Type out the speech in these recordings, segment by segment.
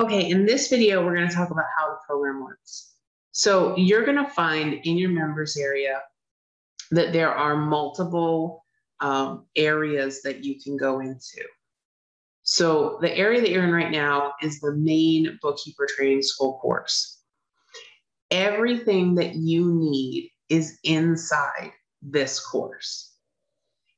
Okay, in this video, we're going to talk about how the program works. So you're going to find in your members area that there are multiple um, areas that you can go into. So the area that you're in right now is the main bookkeeper training school course. Everything that you need is inside this course.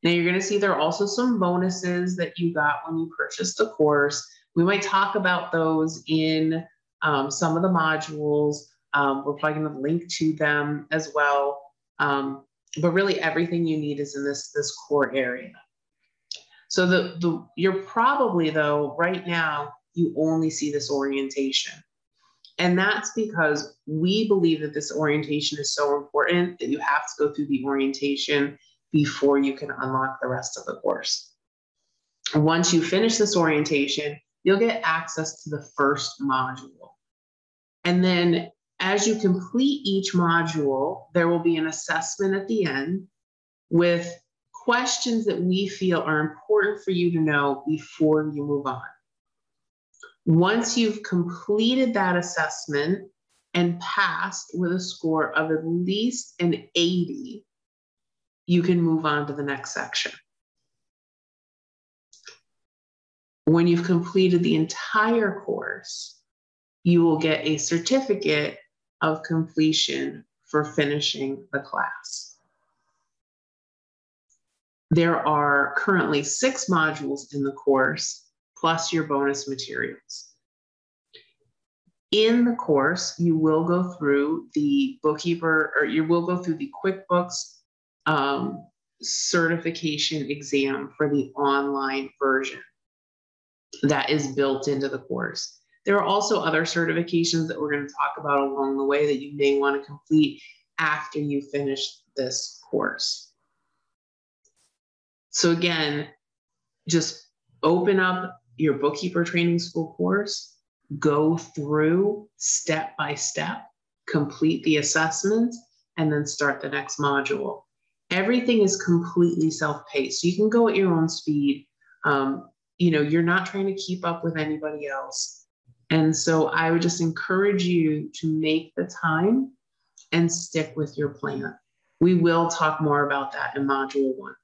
Now you're going to see there are also some bonuses that you got when you purchased the course. We might talk about those in um, some of the modules. Um, we're probably going to link to them as well. Um, but really everything you need is in this, this core area. So the, the you're probably though right now you only see this orientation. And that's because we believe that this orientation is so important that you have to go through the orientation before you can unlock the rest of the course. Once you finish this orientation, you'll get access to the first module. And then as you complete each module, there will be an assessment at the end with questions that we feel are important for you to know before you move on. Once you've completed that assessment and passed with a score of at least an 80, you can move on to the next section. When you've completed the entire course, you will get a certificate of completion for finishing the class. There are currently six modules in the course, plus your bonus materials. In the course, you will go through the bookkeeper, or you will go through the QuickBooks um, certification exam for the online version that is built into the course. There are also other certifications that we're going to talk about along the way that you may want to complete after you finish this course. So again, just open up your bookkeeper training school course, go through step by step, complete the assessment, and then start the next module. Everything is completely self-paced. So you can go at your own speed. Um, you know, you're not trying to keep up with anybody else. And so I would just encourage you to make the time and stick with your plan. We will talk more about that in module one.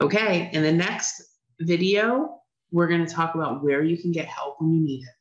Okay, in the next video, we're going to talk about where you can get help when you need it.